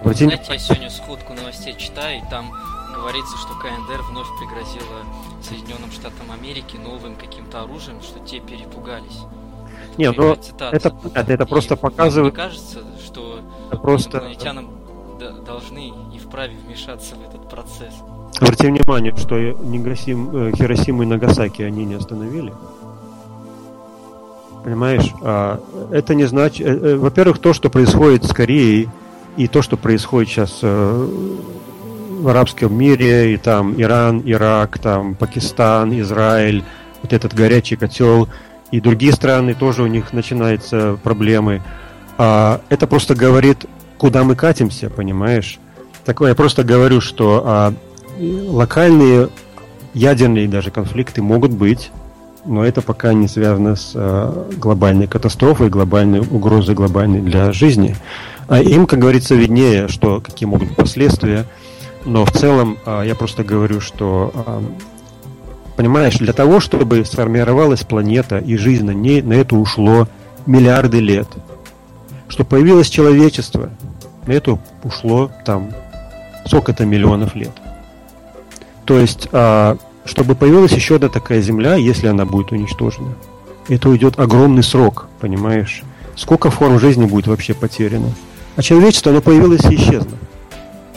Знаете, я сегодня сходку новостей читаю, и там говорится, что КНДР вновь пригрозила Соединенным Штатам Америки новым каким-то оружием, что те перепугались. Нет, ну это, это, это просто показывает... Мне кажется, что просто... инопланетянам должны и вправе вмешаться в этот процесс. Обратите внимание, что Негасим, э, Хиросиму и Нагасаки они не остановили. Понимаешь? А, это не значит... Э, э, во-первых, то, что происходит с Кореей, и то, что происходит сейчас в арабском мире, и там Иран, Ирак, там Пакистан, Израиль, вот этот горячий котел, и другие страны тоже у них начинаются проблемы. А, это просто говорит, куда мы катимся, понимаешь? Такое я просто говорю, что а, локальные ядерные даже конфликты могут быть, но это пока не связано с а, глобальной катастрофой, глобальной угрозой глобальной для жизни. А им, как говорится, виднее, что какие могут быть последствия. Но в целом а, я просто говорю, что а, Понимаешь, для того, чтобы сформировалась планета и жизнь на ней, на это ушло миллиарды лет. Чтобы появилось человечество, на это ушло там сколько-то миллионов лет. То есть, а, чтобы появилась еще одна такая Земля, если она будет уничтожена, это уйдет огромный срок, понимаешь? Сколько форм жизни будет вообще потеряно? А человечество, оно появилось и исчезло.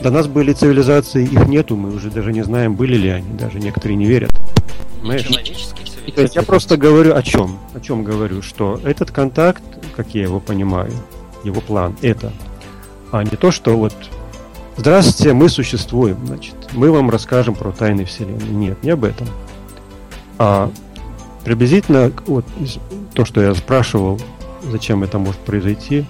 До нас были цивилизации, их нету, мы уже даже не знаем, были ли они, даже некоторые не верят. Понимаешь? То есть я просто говорю о чем? О чем говорю? Что этот контакт, как я его понимаю, его план, это, а не то, что вот Здравствуйте, мы существуем, значит, мы вам расскажем про тайны Вселенной. Нет, не об этом. А приблизительно вот то, что я спрашивал, зачем это может произойти,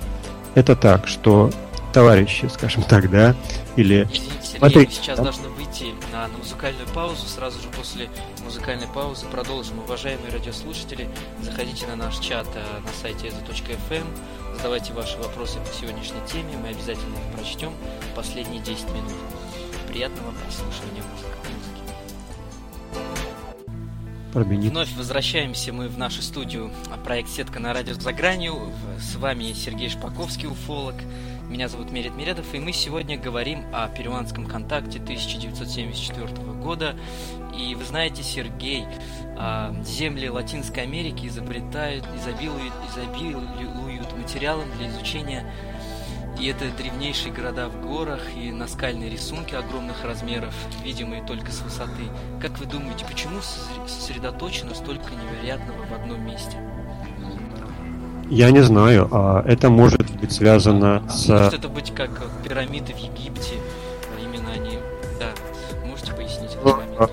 это так, что товарищи, скажем так, да, или... Извините, Сергей, Смотри, сейчас да? должны выйти на, на музыкальную паузу, сразу же после музыкальной паузы продолжим. Уважаемые радиослушатели, заходите на наш чат э, на сайте ezo.fm, задавайте ваши вопросы по сегодняшней теме, мы обязательно их прочтем последние 10 минут. Приятного прослушивания музыки. Вновь возвращаемся мы в нашу студию а, проект «Сетка на радио за гранью». С вами Сергей Шпаковский, уфолог. Меня зовут Мерит Мередов, и мы сегодня говорим о перуанском контакте 1974 года. И вы знаете, Сергей, а, земли Латинской Америки изобретают, изобилуют, изобилуют материалом для изучения и это древнейшие города в горах и наскальные рисунки огромных размеров, видимые только с высоты. Как вы думаете, почему сосредоточено столько невероятного в одном месте? Я не знаю, а это может быть связано а, с... Может это быть как пирамиды в Египте, а именно они... Да, можете пояснить этот ну, момент?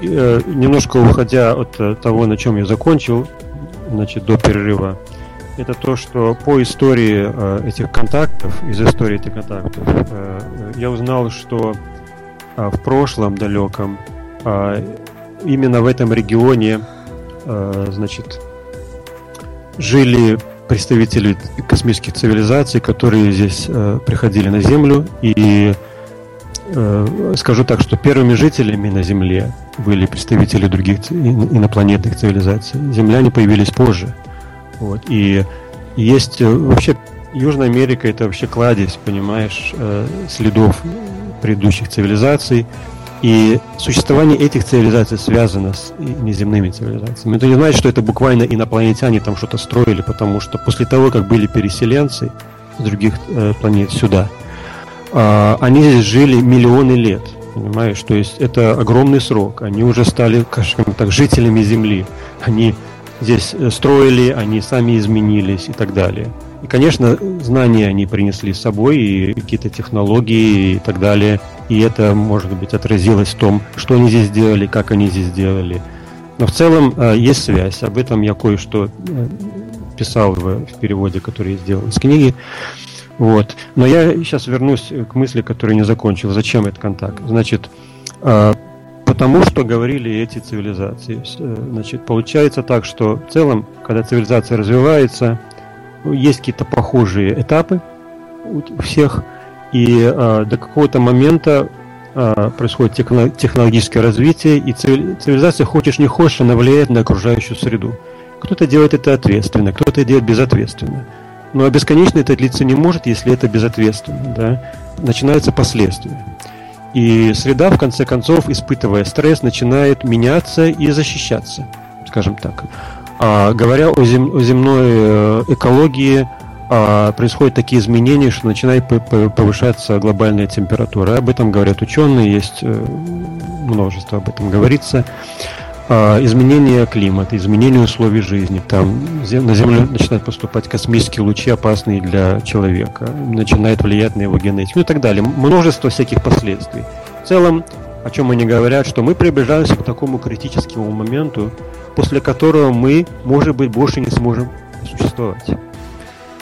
Э, немножко уходя от э, того, на чем я закончил, значит, до перерыва, это то, что по истории э, этих контактов, из истории этих контактов, я узнал, что в прошлом далеком именно в этом регионе, значит, жили представители космических цивилизаций, которые здесь э, приходили на Землю. И э, скажу так, что первыми жителями на Земле были представители других инопланетных цивилизаций. Земляне появились позже. Вот. И есть э, вообще Южная Америка это вообще кладезь, понимаешь, э, следов предыдущих цивилизаций. И существование этих цивилизаций связано с неземными цивилизациями. Это не значит, что это буквально инопланетяне там что-то строили, потому что после того, как были переселенцы с других э, планет сюда, э, они здесь жили миллионы лет, понимаешь? То есть это огромный срок. Они уже стали, скажем так, жителями Земли. Они здесь э, строили, они сами изменились и так далее. И, конечно, знания они принесли с собой, и какие-то технологии и так далее. И это, может быть, отразилось в том, что они здесь делали, как они здесь делали. Но в целом э, есть связь. Об этом я кое-что э, писал в, в переводе, который я сделал из книги. Вот. Но я сейчас вернусь к мысли, которую не закончил. Зачем этот контакт? Значит, э, потому что говорили эти цивилизации. Значит, получается так, что в целом, когда цивилизация развивается, есть какие-то похожие этапы, у всех, и э, до какого-то момента э, происходит технологическое развитие, и цивилизация, хочешь не хочешь, она влияет на окружающую среду. Кто-то делает это ответственно, кто-то делает безответственно. Но бесконечно это длиться не может, если это безответственно. Да? Начинаются последствия. И среда, в конце концов, испытывая стресс, начинает меняться и защищаться, скажем так. А, говоря о, зем, о земной э, экологии, а, происходят такие изменения, что начинает повышаться глобальная температура. Об этом говорят ученые, есть э, множество об этом говорится. А, изменение климата, изменение условий жизни. Там на Землю начинают поступать космические лучи, опасные для человека, начинает влиять на его генетику ну и так далее. Множество всяких последствий. В целом, о чем они говорят, что мы приближаемся к такому критическому моменту, после которого мы, может быть, больше не сможем существовать.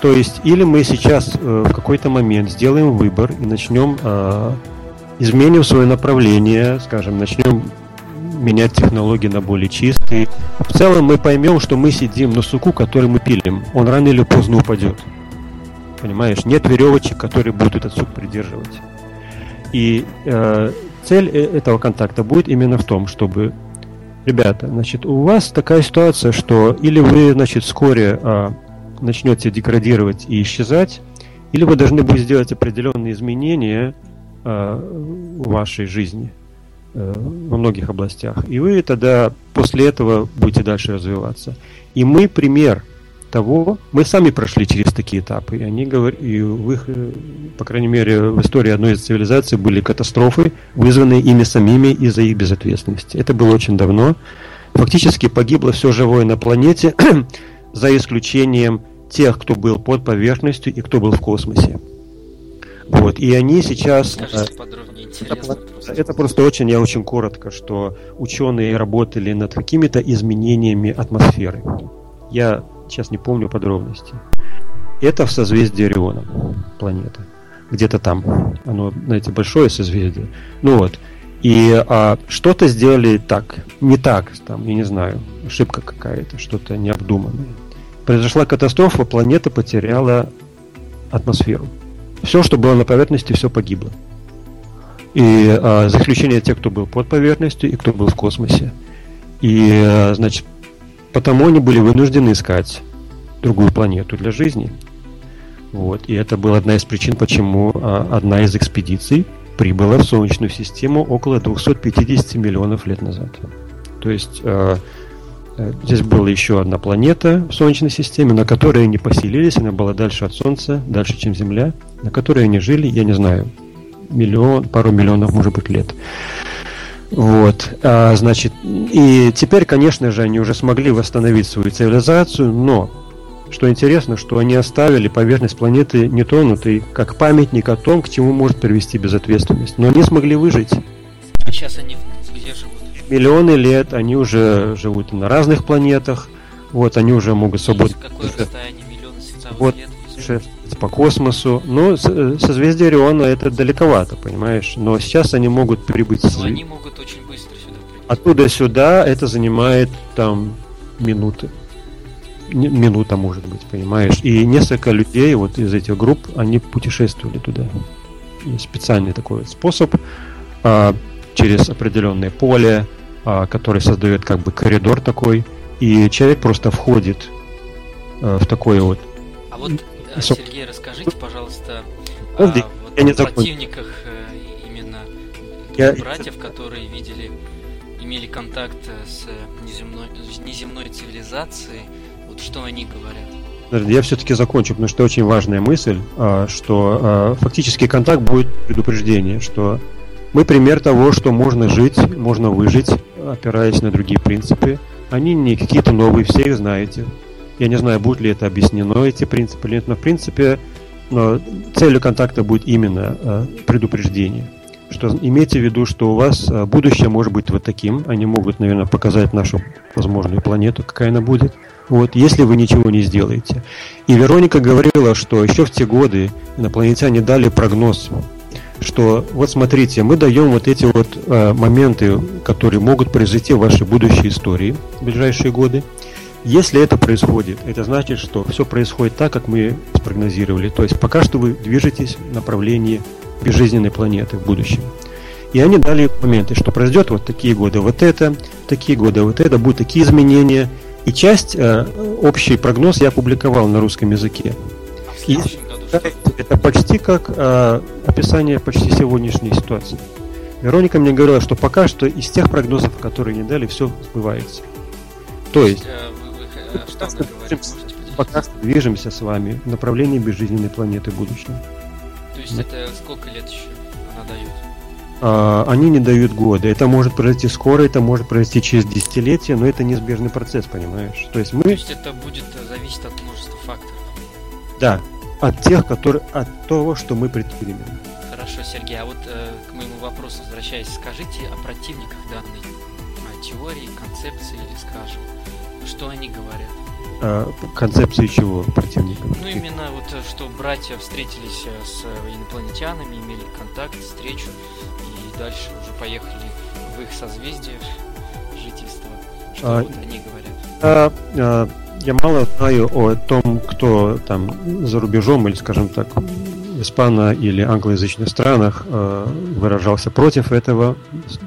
То есть, или мы сейчас э, в какой-то момент сделаем выбор и начнем э, изменим свое направление, скажем, начнем менять технологии на более чистые. В целом мы поймем, что мы сидим на суку, который мы пилим. Он рано или поздно упадет. Понимаешь? Нет веревочек, которые будут этот сук придерживать. И э, цель э, этого контакта будет именно в том, чтобы ребята, значит, у вас такая ситуация, что или вы, значит, вскоре э, начнете деградировать и исчезать, или вы должны будете сделать определенные изменения э, в вашей жизни – Э, во многих областях. И вы тогда после этого будете дальше развиваться. И мы пример того, мы сами прошли через такие этапы. И они говорят, и в их, по крайней мере, в истории одной из цивилизаций были катастрофы, вызванные ими самими из-за их безответственности. Это было очень давно. Фактически погибло все живое на планете, за исключением тех, кто был под поверхностью и кто был в космосе. Вот, и они сейчас... Скажите э. Это, это просто очень, я очень коротко, что ученые работали над какими-то изменениями атмосферы. Я сейчас не помню подробностей. Это в созвездии Ориона, планета. Где-то там. Оно, знаете, большое созвездие. Ну вот. И а, что-то сделали так, не так, там, я не знаю, ошибка какая-то, что-то необдуманное. Произошла катастрофа, планета потеряла атмосферу. Все, что было на поверхности, все погибло. И а, за исключением тех, кто был под поверхностью и кто был в космосе. И, а, значит, потому они были вынуждены искать другую планету для жизни. Вот. И это была одна из причин, почему а, одна из экспедиций прибыла в Солнечную систему около 250 миллионов лет назад. То есть а, Э, здесь была еще одна планета в Солнечной системе, на которой они поселились, она была дальше от Солнца, дальше, чем Земля, на которой они жили, я не знаю, миллион, пару миллионов, может быть, лет. Вот, а, значит, и теперь, конечно же, они уже смогли восстановить свою цивилизацию, но что интересно, что они оставили поверхность планеты нетронутой, как памятник о том, к чему может привести безответственность. Но они смогли выжить. А сейчас они миллионы лет они уже живут на разных планетах. Вот, они уже могут свободно... Какое расстояние миллионы световых вот, лет? По космосу. Но э, созвездие Ориона это далековато, понимаешь? Но сейчас они могут прибыть... Но они могут очень быстро сюда прийти. Оттуда сюда это занимает там минуты. Минута, может быть, понимаешь? И несколько людей вот из этих групп, они путешествовали туда. Есть специальный такой способ а, через определенное поле, а, который создает как бы коридор такой, и человек просто входит э, в такой вот. А вот э, Сергей, расскажите, пожалуйста, о вот я не противниках э, именно я... братьев, которые видели, имели контакт с неземной, с неземной цивилизацией. Вот что они говорят? Я все-таки закончу, потому что очень важная мысль, а, что а, фактически контакт будет предупреждение, что мы пример того, что можно жить, можно выжить, опираясь на другие принципы. Они не какие-то новые, все их знаете. Я не знаю, будет ли это объяснено, эти принципы или нет, но в принципе но целью контакта будет именно э, предупреждение. Что имейте в виду, что у вас э, будущее может быть вот таким. Они могут, наверное, показать нашу возможную планету, какая она будет. Вот, если вы ничего не сделаете. И Вероника говорила, что еще в те годы инопланетяне дали прогноз что вот смотрите, мы даем вот эти вот э, моменты, которые могут произойти в вашей будущей истории в ближайшие годы. Если это происходит, это значит, что все происходит так, как мы спрогнозировали. То есть пока что вы движетесь в направлении безжизненной планеты в будущем. И они дали моменты, что произойдет вот такие годы вот это, такие годы вот это, будут такие изменения. И часть, э, общий прогноз я опубликовал на русском языке. И это почти как э, описание почти сегодняшней ситуации. Вероника мне говорила, что пока что из тех прогнозов, которые не дали, все сбывается. То есть, что пока, говорит, пока движемся с вами в направлении безжизненной планеты будущего. То есть да. это сколько лет еще она дает? А, они не дают года. Это может произойти скоро, это может произойти через десятилетия, но это неизбежный процесс, понимаешь? То есть мы... То есть это будет зависеть от множества факторов. Да, от тех, которые, от того, что мы предпримем. Хорошо, Сергей, а вот э, к моему вопросу возвращаясь, скажите о противниках данной о теории, концепции или скажем, что они говорят? А, концепции чего противников? Ну, именно вот, э, что братья встретились э, с инопланетянами, имели контакт, встречу, и дальше уже поехали в их созвездие жительства. Что а, вот они говорят? А, а, я мало знаю о том, кто там за рубежом, или, скажем так, испано- или англоязычных странах э, выражался против этого.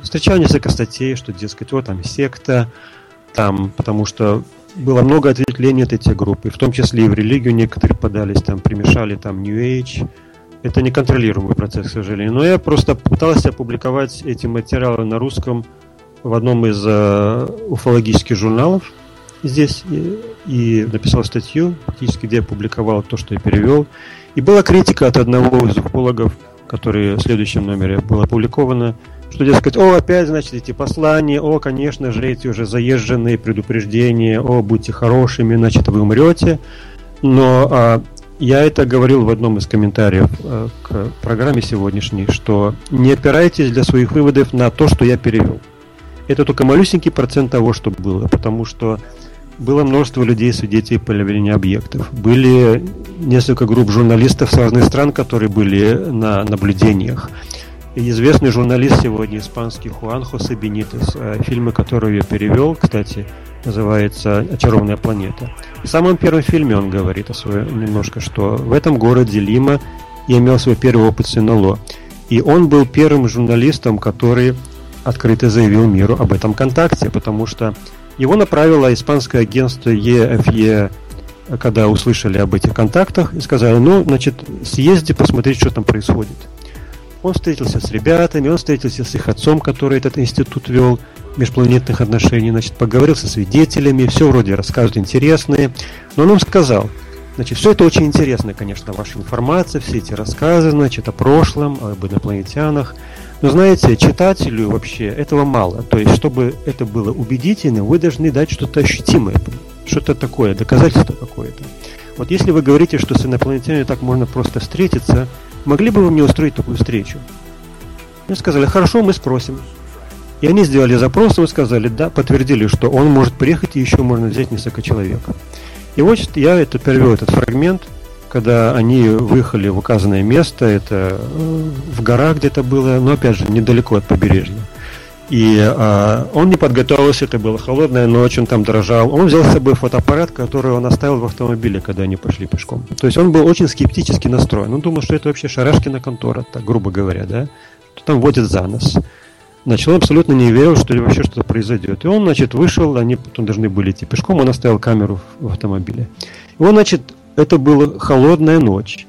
Встречал несколько статей, что, дескать, вот там секта, там, потому что было много ответвлений от этих групп, и в том числе и в религию некоторые подались, там, примешали там New Age. Это неконтролируемый процесс, к сожалению. Но я просто пытался опубликовать эти материалы на русском в одном из э, уфологических журналов здесь и, и написал статью, фактически, где я публиковал то, что я перевел. И была критика от одного из уфологов, который в следующем номере было опубликовано, что, дескать, о, опять, значит, эти послания, о, конечно же, эти уже заезженные предупреждения, о, будьте хорошими, значит, вы умрете. Но а, я это говорил в одном из комментариев а, к программе сегодняшней, что не опирайтесь для своих выводов на то, что я перевел. Это только малюсенький процент того, что было, потому что было множество людей, свидетелей появления объектов. Были несколько групп журналистов с разных стран, которые были на наблюдениях. И известный журналист сегодня испанский Хуан Хосе Бенитес, фильмы, которые я перевел, кстати, называется «Очарованная планета». В самом первом фильме он говорит о своем немножко, что в этом городе Лима я имел свой первый опыт с НЛО. И он был первым журналистом, который открыто заявил миру об этом контакте, потому что его направило испанское агентство EFE, когда услышали об этих контактах, и сказали, ну, значит, съезди, посмотреть, что там происходит. Он встретился с ребятами, он встретился с их отцом, который этот институт вел, межпланетных отношений, значит, поговорил со свидетелями, все вроде рассказывают интересные, но он им сказал, значит, все это очень интересно, конечно, ваша информация, все эти рассказы, значит, о прошлом, об инопланетянах, но знаете, читателю вообще этого мало. То есть, чтобы это было убедительно, вы должны дать что-то ощутимое, что-то такое, доказательство какое-то. Вот если вы говорите, что с инопланетянами так можно просто встретиться, могли бы вы мне устроить такую встречу? Мне сказали, хорошо, мы спросим. И они сделали запрос, и сказали, да, подтвердили, что он может приехать, и еще можно взять несколько человек. И вот я это перевел этот фрагмент – когда они выехали в указанное место, это э, в горах где-то было, но опять же недалеко от побережья. И а, он не подготовился, это была холодная ночь, он там дрожал. Он взял с собой фотоаппарат, который он оставил в автомобиле, когда они пошли пешком. То есть он был очень скептически настроен. Он думал, что это вообще шарашкина контора, так грубо говоря, да? Что там водит за. Значит, он абсолютно не верил, что вообще что-то произойдет. И он, значит, вышел, они потом должны были идти пешком, он оставил камеру в автомобиле. И он, значит, это была холодная ночь,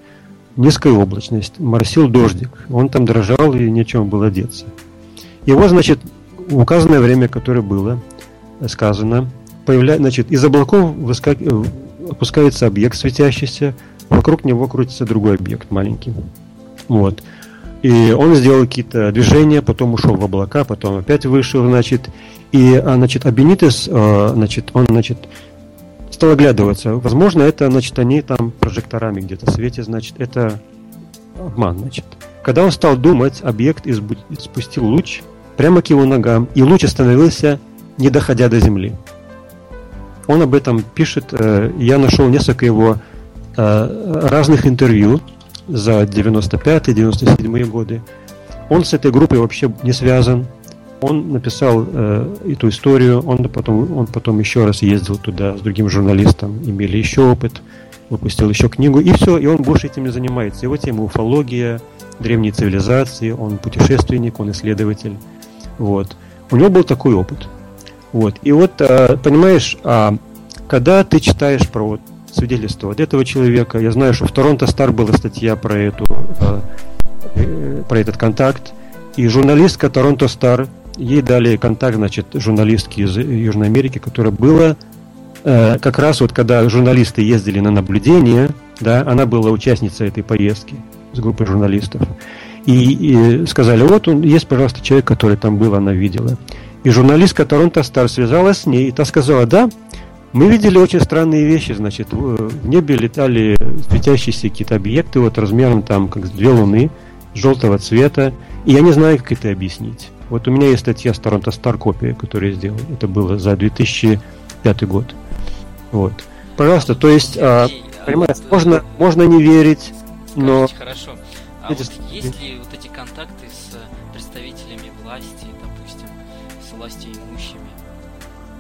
низкая облачность, моросил дождик. Он там дрожал и нечем было одеться. Его, значит, в указанное время, которое было сказано, появля... значит, из облаков выскак... опускается объект светящийся, вокруг него крутится другой объект маленький. Вот. И он сделал какие-то движения, потом ушел в облака, потом опять вышел, значит, и, а, значит, Абенитес, а, значит, он, значит, стал оглядываться. Возможно, это, значит, они там прожекторами где-то светят, значит, это обман, значит. Когда он стал думать, объект спустил луч прямо к его ногам, и луч остановился, не доходя до земли. Он об этом пишет, э, я нашел несколько его э, разных интервью за 95-97 годы. Он с этой группой вообще не связан. он написал э, эту историю, он потом, он потом еще раз ездил туда с другим журналистом, имели еще опыт, выпустил еще книгу, и все, и он больше этим не занимается. Его тема уфология, древние цивилизации, он путешественник, он исследователь. Вот. У него был такой опыт. Вот. И вот, э, понимаешь, а, когда ты читаешь про свидетельство от этого человека, я знаю, что в Торонто Стар была статья про эту, э, э, про этот контакт, и журналистка Торонто Стар ей дали контакт, значит, журналистки из Южной Америки, которая была как раз вот когда журналисты ездили на наблюдение, да, она была участницей этой поездки с группой журналистов. И, и сказали, вот он, есть, пожалуйста, человек, который там был, она видела. И журналистка Торонто Стар связалась с ней, и та сказала, да, мы видели очень странные вещи, значит, в небе летали светящиеся какие-то объекты, вот размером там, как две луны, желтого цвета, и я не знаю, как это объяснить. Вот у меня есть статья с Торонто Стар копия, которую я сделал. Это было за 2005 год. Вот. Пожалуйста, то есть, а, понимаешь, можно, можно не верить, но... Хорошо. А вот есть ли вот эти контакты с представителями власти, допустим, с властью имущими?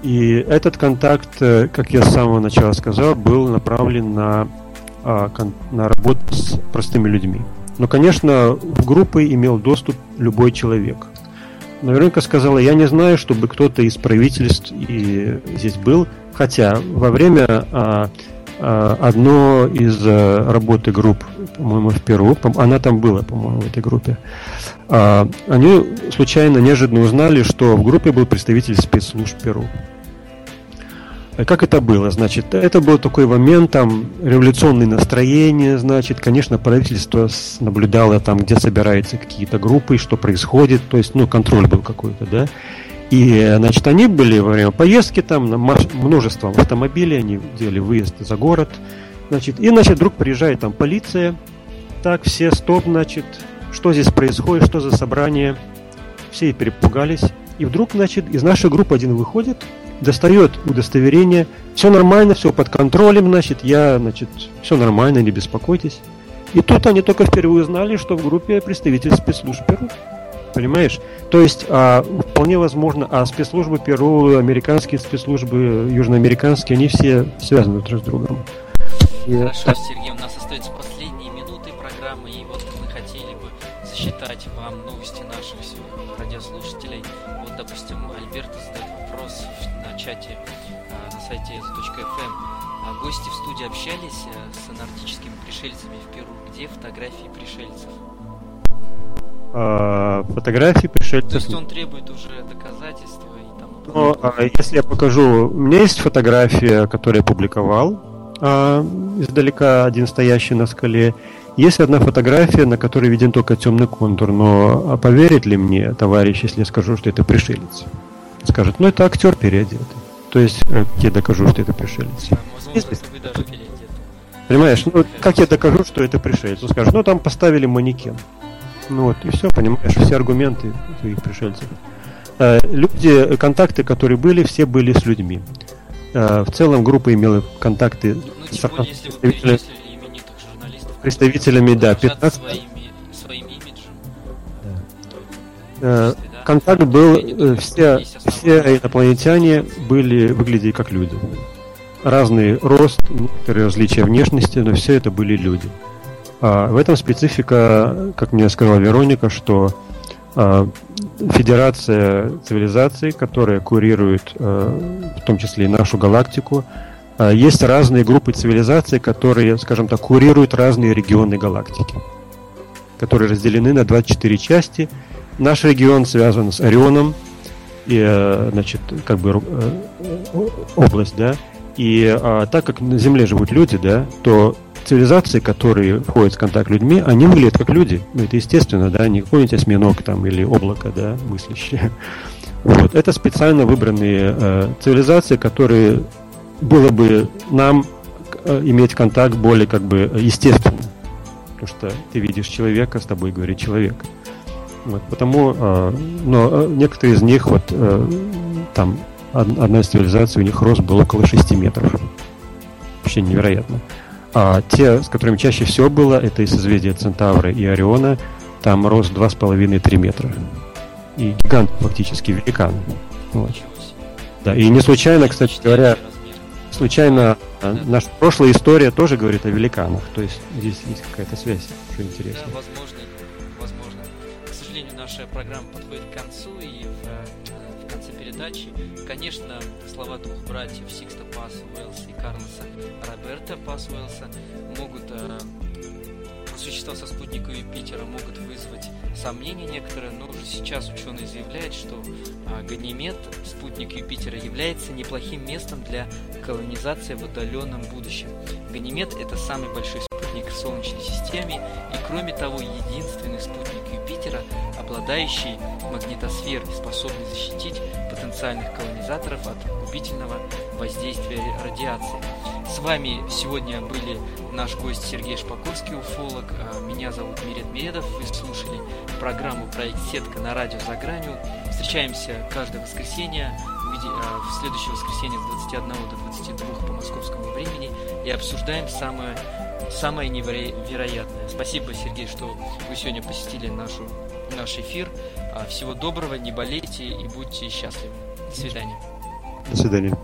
И этот контакт, э, как я с самого начала сказал, был направлен на, а, на работу с простыми людьми. Но, конечно, в группы имел доступ любой человек. Наверняка сказала, я не знаю, чтобы кто-то из правительств и здесь был, хотя во время а, одно из а, работы групп, по-моему, в Перу, она там была, по-моему, в этой группе, а, они случайно, неожиданно узнали, что в группе был представитель спецслужб Перу. Как это было? Значит, это был такой момент, там, революционное настроение, значит, конечно, правительство наблюдало там, где собираются какие-то группы, что происходит, то есть, ну, контроль был какой-то, да. И, значит, они были во время поездки там, на множеством автомобилей, они делали выезд за город, значит, и, значит, вдруг приезжает там полиция, так, все, стоп, значит, что здесь происходит, что за собрание, все перепугались, и вдруг, значит, из нашей группы один выходит, достает удостоверение, все нормально, все под контролем, значит, я, значит, все нормально, не беспокойтесь. И тут они только впервые узнали, что в группе представитель спецслужб Перу. Понимаешь? То есть а, вполне возможно, а спецслужбы Перу, американские спецслужбы, южноамериканские, они все связаны друг с другом. И... Хорошо, Сергей, у нас остается последние минуты программы, и вот мы хотели бы засчитать вам новости наших радиослушателей. Вот, допустим, Альберт задает вопрос на чате а, на сайте z.fm. А гости в студии общались э, с анарктическими пришельцами в Перу. Где фотографии пришельцев? А, фотографии пришельцев. То есть он требует уже доказательства и там. Ну, а, если я покажу, у меня есть фотография, которую я публиковал а, издалека, один стоящий на скале. Есть одна фотография, на которой виден только темный контур, но а поверит ли мне товарищ, если я скажу, что это пришелец? Скажет, ну это актер переодетый. То есть, как я докажу, что это пришелец? Если... Понимаешь, ну как я докажу, что это пришелец? Он скажет, ну там поставили манекен. Ну вот, и все, понимаешь, все аргументы своих пришельцев. Э, люди, контакты, которые были, все были с людьми. Э, в целом группа имела контакты ну, с более, если представителями, представителями да, 15... Своими, своим имиджем. Да. Контакт был, э, все, все инопланетяне были, выглядели как люди. Разный рост, некоторые различия внешности, но все это были люди. А в этом специфика, как мне сказала Вероника, что а, Федерация цивилизаций, которая курирует а, в том числе и нашу галактику, а, есть разные группы цивилизаций, которые, скажем так, курируют разные регионы галактики, которые разделены на 24 части – Наш регион связан с Орионом, и, э, значит, как бы э, область, да, и а, так как на Земле живут люди, да, то цивилизации, которые входят в контакт с людьми, они выглядят как люди. Ну, это естественно, да, не какой-нибудь осьминог там или облако, да, мыслящие. Вот. Это специально выбранные э, цивилизации, которые было бы нам э, иметь контакт более как бы естественно. Потому что ты видишь человека, с тобой говорит человек. Вот, потому, э, но э, некоторые из них, вот э, там одна из цивилизаций, у них рост был около 6 метров. Вообще невероятно. А те, с которыми чаще всего было, это и созвездие Центавра и Ориона, там рост 2,5-3 метра. и гигант фактически великан. Вот. Да, и не случайно, кстати говоря, случайно а, наша прошлая история тоже говорит о великанах. То есть здесь есть какая-то связь, что интересно. Да, возможно, возможно. К сожалению, наша программа подходит к концу, и передачи, конечно, слова двух братьев Сикста Пас и Карлоса Роберта Пас могут э, существа со спутника Юпитера могут вызвать сомнения некоторые, но уже сейчас ученые заявляют, что а, Ганимед, спутник Юпитера, является неплохим местом для колонизации в отдаленном будущем. Ганимед – это самый большой спутник в Солнечной системе и, кроме того, единственный спутник Юпитера, обладающий магнитосферой, способный защитить потенциальных колонизаторов от губительного воздействия радиации. С вами сегодня были наш гость Сергей Шпакурский, уфолог. А, меня зовут Мирет Медов. Вы слушали программу «Проект Сетка» на радио «За гранью». Встречаемся каждое воскресенье, а, в следующее воскресенье с 21 до 22 по московскому времени и обсуждаем самое, самое невероятное. Спасибо, Сергей, что вы сегодня посетили нашу, наш эфир. А, всего доброго, не болейте и будьте счастливы. До свидания. До свидания.